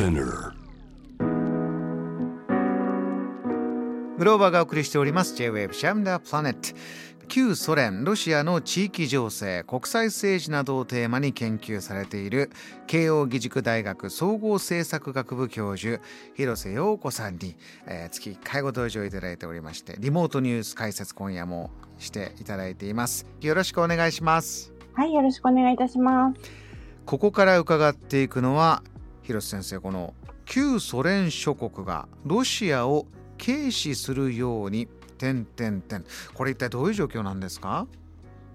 Spinner. グローバーがお送りしております。J-Wave シャムダープラネット旧ソ連ロシアの地域情勢国際政治などをテーマに研究されている慶應義塾大学総合政策学部教授広瀬陽子さんに、えー、月1回ご登場いただいておりましてリモートニュース解説今夜もしていただいています。よろしくお願いします。はいよろしくお願いいたします。ここから伺っていくのは広瀬先生この旧ソ連諸国がロシアを軽視するように点点点これ一体どういう状況なんですか？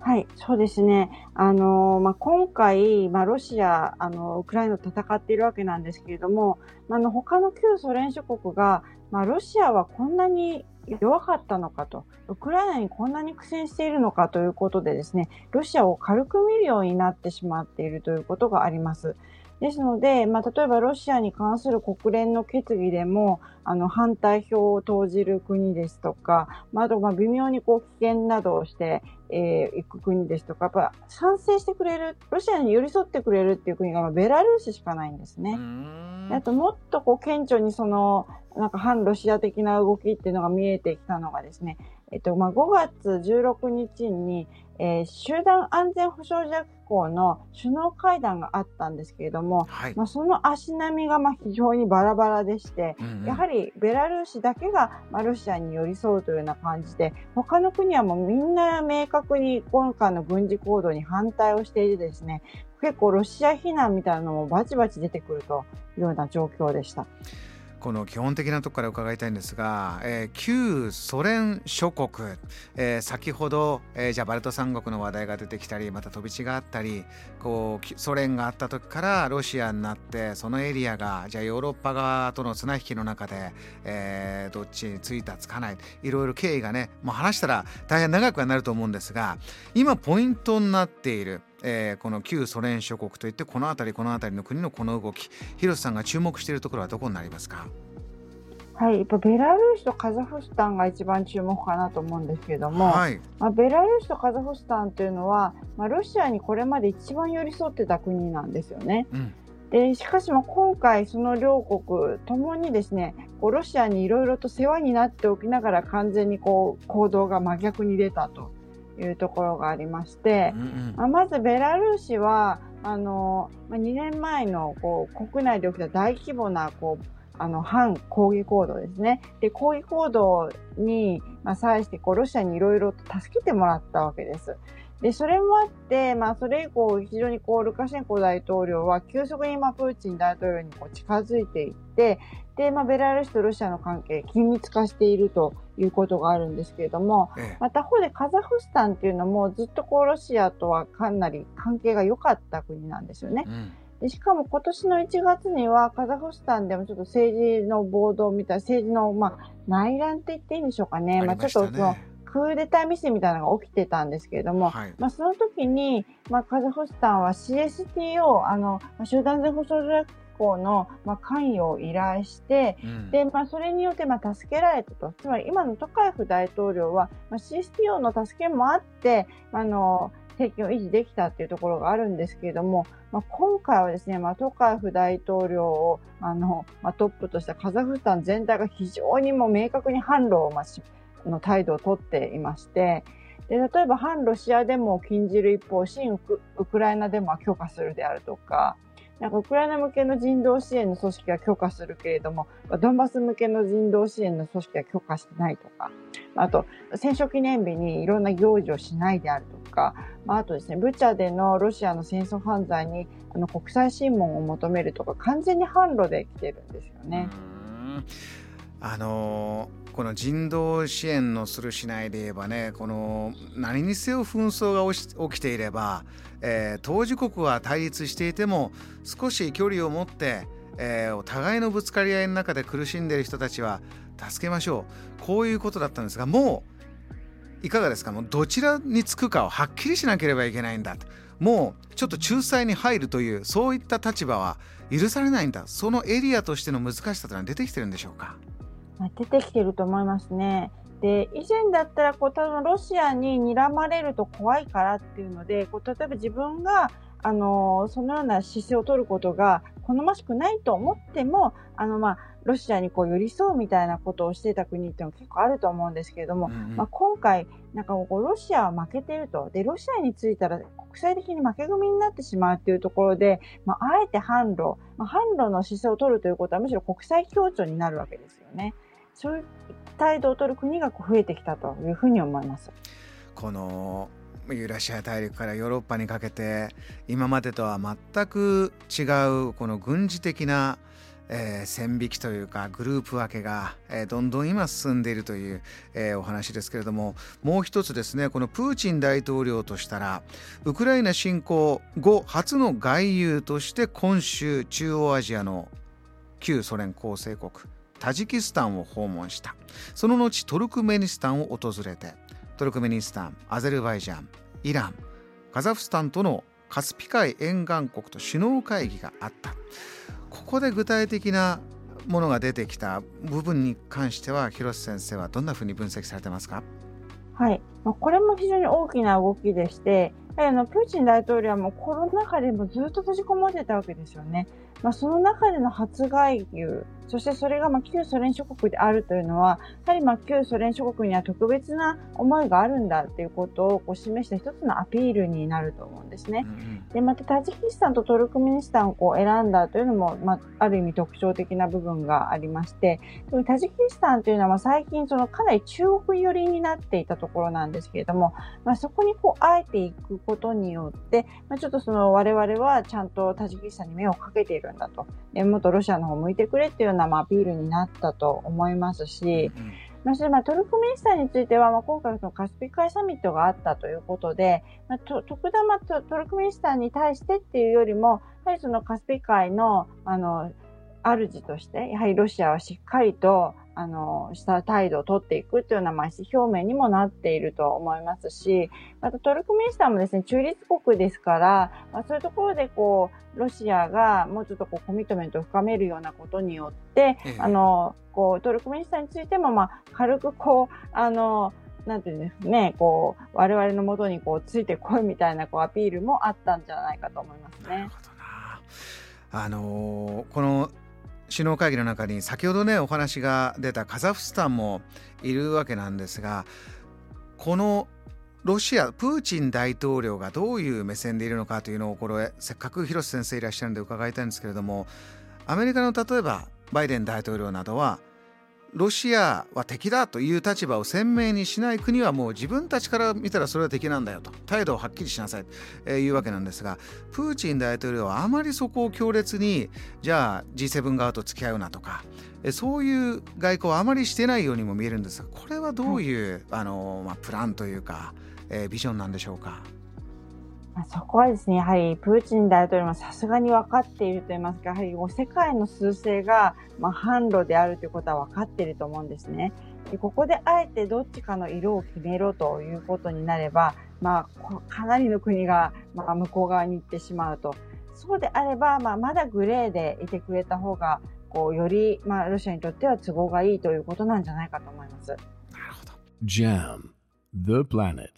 はい、そうですね。あの、まあ、今回、まあ、ロシア、あの、ウクライナと戦っているわけなんですけれども、あの、他の旧ソ連諸国が、まあ、ロシアはこんなに弱かったのかと、ウクライナにこんなに苦戦しているのかということでですね、ロシアを軽く見るようになってしまっているということがあります。ですので、まあ、例えばロシアに関する国連の決議でも、あの、反対票を投じる国ですとか、まあ、あと、まあ、微妙にこう、危険などをして、えー、行く国ですとか、やっぱ賛成してくれる、ロシアに寄り添ってくれるっていう国が、まあ、ベラルーシしかないんですね。あと、もっとこう、顕著にその、なんか反ロシア的な動きっていうのが見えてきたのがですね、えっと、まあ、5月16日に、えー、集団安全保障機構の首脳会談があったんですけれども、はい、まあ、その足並みがまあ非常にバラバラでして、うんうん、やはりベラルーシだけがまあロシアに寄り添うというような感じで、他の国はもうみんな明確に今回の軍事行動に反対をしていてですね、結構ロシア非難みたいなのもバチバチ出てくるというような状況でした。この基本的なとこから伺いたいんですが、えー、旧ソ連諸国、えー、先ほど、えー、じゃあバルト三国の話題が出てきたりまた飛び地があったりこうソ連があった時からロシアになってそのエリアがじゃあヨーロッパ側との綱引きの中で、えー、どっちについたつかないいろいろ経緯がねもう話したら大変長くはなると思うんですが今ポイントになっているえー、この旧ソ連諸国といってこの辺りこの辺りの国のこの動き広瀬さんが注目しているところはどこになりますか？はい、やっぱベラルーシとカザフスタンが一番注目かなと思うんですけれども、はい、まあ、ベラルーシとカザフスタンというのは、まあ、ロシアにこれまで一番寄り添ってた国なんですよね。うんでしかしも今回、その両国ともにですねこうロシアにいろいろと世話になっておきながら完全にこう行動が真逆に出たというところがありまして、うんうん、まずベラルーシはあの2年前のこう国内で起きた大規模なこうあの反抗議行動ですね。で抗議行動に、まあ、際してこうロシアにいろいろと助けてもらったわけです。で、それもあって、まあ、それ以降、非常にこう、ルカシェンコ大統領は、急速に、まあ、プーチン大統領にこう近づいていって、で、まあ、ベラルーシとロシアの関係、緊密化しているということがあるんですけれども、ええ、また方でカザフスタンっていうのも、ずっとこう、ロシアとはかなり関係が良かった国なんですよね。うんでしかも今年の1月にはカザフスタンでもちょっと政治の暴動みたいな政治の、まあ、内乱って言っていいんでしょうかね。まあ、ちょっとそのクーデターミスみたいなのが起きてたんですけれども、はい、まあ、その時に、まあ、カザフスタンは CSTO、あの、集団全保障条約機構の、まあ、関与を依頼して、うん、で、まあ、それによって、まあ、助けられたと。つまり、今のトカエフ大統領は、まあ、CSTO の助けもあって、あの、政権を維持できたっていうところがあるんですけれども、まあ、今回はですね、まあ、トカエフ大統領をあの、まあ、トップとしたカザフスタン全体が非常にも明確に反ロを、まあ、の態度をとっていまして、で例えば反ロシアデモを禁じる一方、新ウクウクライナデモは許可するであるとか、なんかウクライナ向けの人道支援の組織は許可するけれども、ドンバス向けの人道支援の組織は許可してないとか、あと、戦勝記念日にいろんな行事をしないであるとか、あ、あとですね、ブチャでのロシアの戦争犯罪にあの国際審問を求めるとか、完全に反路で来てるんですよね。あのこの人道支援のするしないで言えばねこの何にせよ紛争が起きていれば、えー、当事国は対立していても少し距離を持って、えー、お互いのぶつかり合いの中で苦しんでいる人たちは助けましょう。こういうことだったんですがもういかがですか？もうどちらにつくかをはっきりしなければいけないんだ。ともうちょっと仲裁に入るというそういった立場は許されないんだ。そのエリアとしての難しさというのは出てきてるんでしょうか？出てきてると思いますね。で以前だったらこう多分ロシアに睨まれると怖いからっていうのでこう例えば自分があのそのような姿勢を取ることが好ましくないと思っても、あの、まあ、ロシアにこう寄り添うみたいなことをしていた国っていうのは結構あると思うんですけれども、うんうん、まあ、今回、なんかこう、ロシアは負けてると。で、ロシアについたら国際的に負け組になってしまうっていうところで、まあ、あえて販路、まあ、販路の姿勢を取るということはむしろ国際協調になるわけですよね。そういう態度を取る国が増えてきたというふうに思います。このユーラシア大陸からヨーロッパにかけて今までとは全く違うこの軍事的な、えー、線引きというかグループ分けが、えー、どんどん今進んでいるという、えー、お話ですけれどももう一つですねこのプーチン大統領としたらウクライナ侵攻後初の外遊として今週中央アジアの旧ソ連構成国タジキスタンを訪問した。その後トルクメニスタンを訪れてトルクメニスタンアゼルバイジャンイランカザフスタンとのカスピ海沿岸国と首脳会議があった。ここで具体的なものが出てきた部分に関しては広瀬先生はどんなふうに分析されてますか？はい、まあ、これも非常に大きな動きでしてあのプーチン大統領はもうコロナ禍でもずっと閉じこもってたわけですよね。まあ、その中での初外遊、そしてそれがまあ旧ソ連諸国であるというのは、やはりまあ旧ソ連諸国には特別な思いがあるんだということをこう示した一つのアピールになると思うんですね。でまたタジキスタンとトルクメニスタンをこう選んだというのも、まあ、ある意味特徴的な部分がありまして、タジキスタンというのはまあ最近そのかなり中国寄りになっていたところなんですけれども、まあ、そこにこうあえていくことによって、まあ、ちょっとその我々はちゃんとタジキスタンに目をかけているんだと、えもっとロシアの方向いてくれっていうような、まあ、アピールになったと思いますし、うん。まあ、それまあトルクメニスタンについては、まあ、今回のカスピ海サミットがあったということで、まあ、と特段トトルクメニスタンに対してっていうよりも、やはりそのカスピ海の、あの、主として、やはりロシアはしっかりと、あの、した態度を取っていくというような、まあ、表明にもなっていると思いますし、またトルクメニスタンもですね、中立国ですから、まあ、そういうところでこう、ロシアがもうちょっとこう、コミットメントを深めるようなことによって、ええ、あの、こう、トルクメニスタンについても、まあ、軽くこう、あの、なんていうんですね、こう、我々のもとにこう、ついてこいみたいなこうアピールもあったんじゃないかと思いますね。なるほどな。あのー、この首脳会議の中に先ほどねお話が出たカザフスタンもいるわけなんですがこのロシアプーチン大統領がどういう目線でいるのかというのをこれせっかく広瀬先生いらっしゃるんで伺いたいんですけれどもアメリカの例えばバイデン大統領などはロシアは敵だという立場を鮮明にしない国はもう自分たちから見たらそれは敵なんだよと態度をはっきりしなさいというわけなんですがプーチン大統領はあまりそこを強烈にじゃあ G7 側と付き合うなとかそういう外交はあまりしてないようにも見えるんですがこれはどういう、あのまあ、プランというか、えー、ビジョンなんでしょうか？そこはですね、やはりプーチン大統領もさすがに分かっていると言いますか、やはり世界の趨勢が、まあ、販路であるということは分かっていると思うんですね。でここであえてどっちかの色を決めろということになれば、まあ、かなりの国が、まあ、向こう側に行ってしまうと。そうであれば、まあ、まだグレーでいてくれた方が、こう、より、まあ、ロシアにとっては都合がいいということなんじゃないかと思います。なるほど。JAM The Planet